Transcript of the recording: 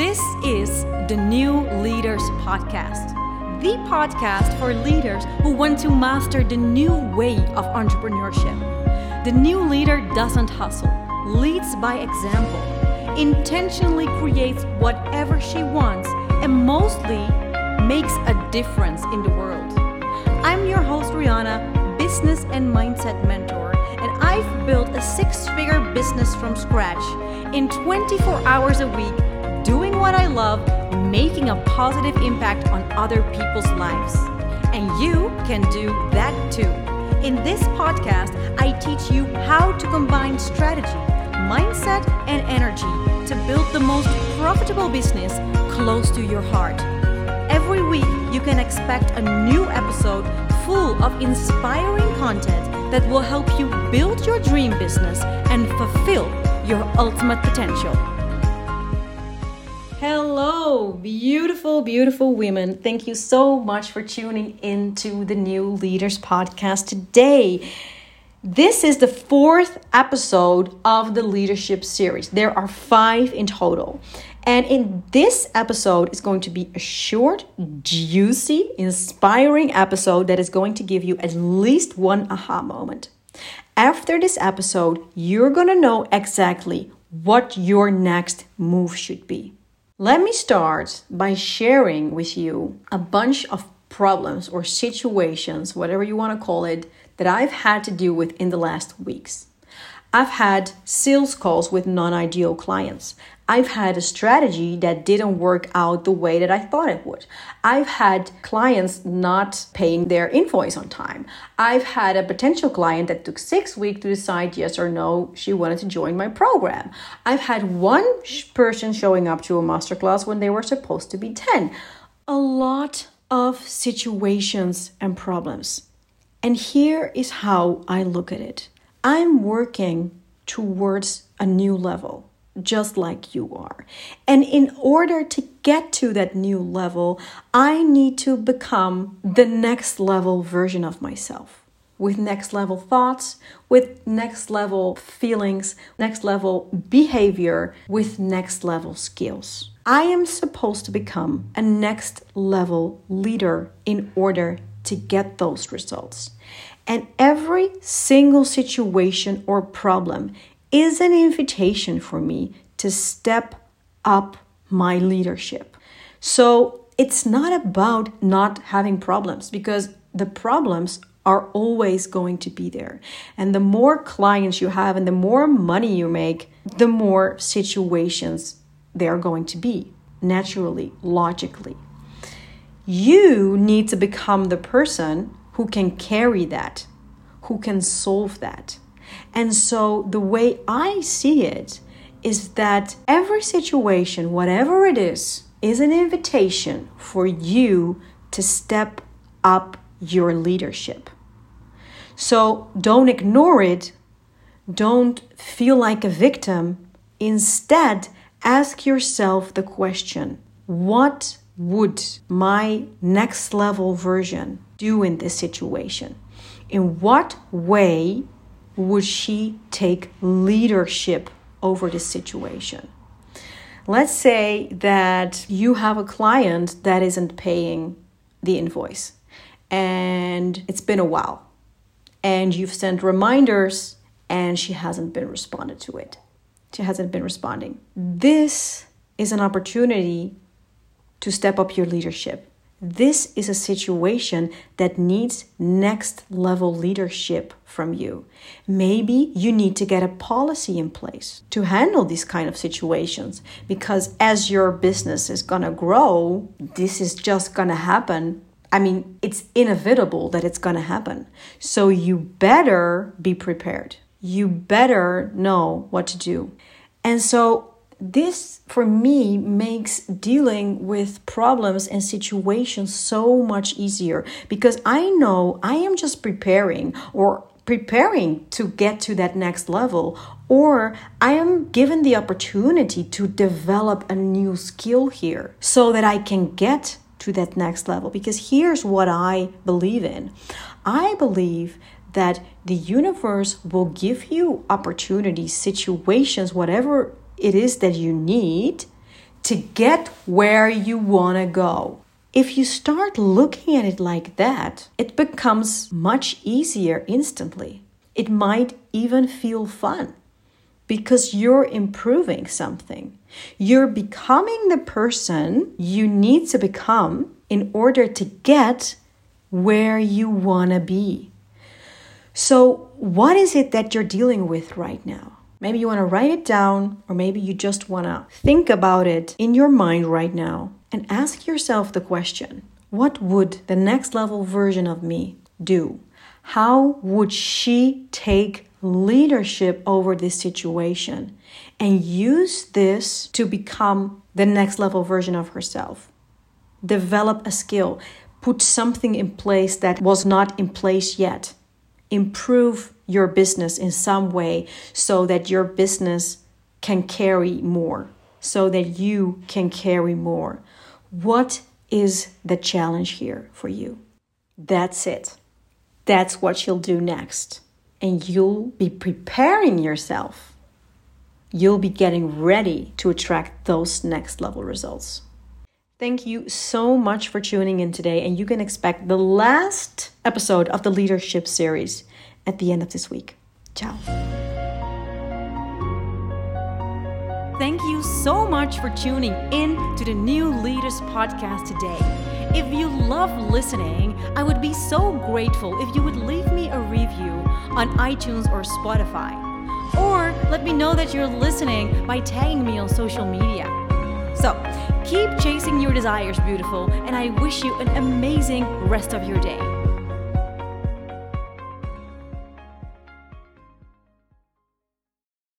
This is the New Leaders Podcast, the podcast for leaders who want to master the new way of entrepreneurship. The new leader doesn't hustle, leads by example, intentionally creates whatever she wants, and mostly makes a difference in the world. I'm your host, Rianne, business and mindset mentor, and I've built a six figure business from scratch in 24 hours a week, doing what I love, making a positive impact on other people's lives. And you can do that too. In this podcast, I teach you how to combine strategy, mindset, and energy to build the most profitable business close to your heart. Every week, you can expect a new episode full of inspiring content that will help you build your dream business and fulfill your ultimate potential. Hello, beautiful, beautiful women. Thank you so much for tuning into the New Leaders Podcast today. This is the fourth episode of the leadership series. There are five in total. And in this episode is going to be a short, juicy, inspiring episode that is going to give you at least one aha moment. After this episode, you're going to know exactly what your next move should be. Let me start by sharing with you a bunch of problems or situations, whatever you want to call it, that I've had to deal with in the last weeks. I've had sales calls with non ideal clients. I've had a strategy that didn't work out the way that I thought it would. I've had clients not paying their invoice on time. I've had a potential client that took six weeks to decide yes or no she wanted to join my program. I've had one person showing up to a masterclass when they were supposed to be 10. A lot of situations and problems. And here is how I look at it. I'm working towards a new level, just like you are. And in order to get to that new level, I need to become the next level version of myself with next level thoughts, with next level feelings, next level behavior, with next level skills. I am supposed to become a next level leader in order to get those results. And every single situation or problem is an invitation for me to step up my leadership. So it's not about not having problems because the problems are always going to be there. And the more clients you have and the more money you make, the more situations there are going to be naturally, logically. You need to become the person who can carry that, who can solve that. And so the way I see it is that every situation, whatever it is, is an invitation for you to step up your leadership. So don't ignore it. Don't feel like a victim. Instead, ask yourself the question what would my next level version do in this situation? In what way would she take leadership over this situation? Let's say that you have a client that isn't paying the invoice and it's been a while and you've sent reminders and she hasn't been responded to it. She hasn't been responding. This is an opportunity to step up your leadership. This is a situation that needs next level leadership from you. Maybe you need to get a policy in place to handle these kind of situations because as your business is going to grow, this is just going to happen. I mean, it's inevitable that it's going to happen. So you better be prepared. You better know what to do. And so this for me makes dealing with problems and situations so much easier because I know I am just preparing or preparing to get to that next level or I am given the opportunity to develop a new skill here so that I can get to that next level because here's what I believe in. I believe that the universe will give you opportunities, situations, whatever it is that you need to get where you want to go. If you start looking at it like that, it becomes much easier instantly. It might even feel fun because you're improving something. You're becoming the person you need to become in order to get where you want to be. So, what is it that you're dealing with right now? Maybe you want to write it down, or maybe you just want to think about it in your mind right now and ask yourself the question what would the next level version of me do? How would she take leadership over this situation and use this to become the next level version of herself? Develop a skill, put something in place that was not in place yet. Improve your business in some way so that your business can carry more, so that you can carry more. What is the challenge here for you? That's it. That's what you'll do next. And you'll be preparing yourself. You'll be getting ready to attract those next level results. Thank you so much for tuning in today, and you can expect the last episode of the leadership series at the end of this week. Ciao. Thank you so much for tuning in to the New Leaders Podcast today. If you love listening, I would be so grateful if you would leave me a review on iTunes or Spotify. Or let me know that you're listening by tagging me on social media. So, keep chasing your desires, beautiful, and I wish you an amazing rest of your day.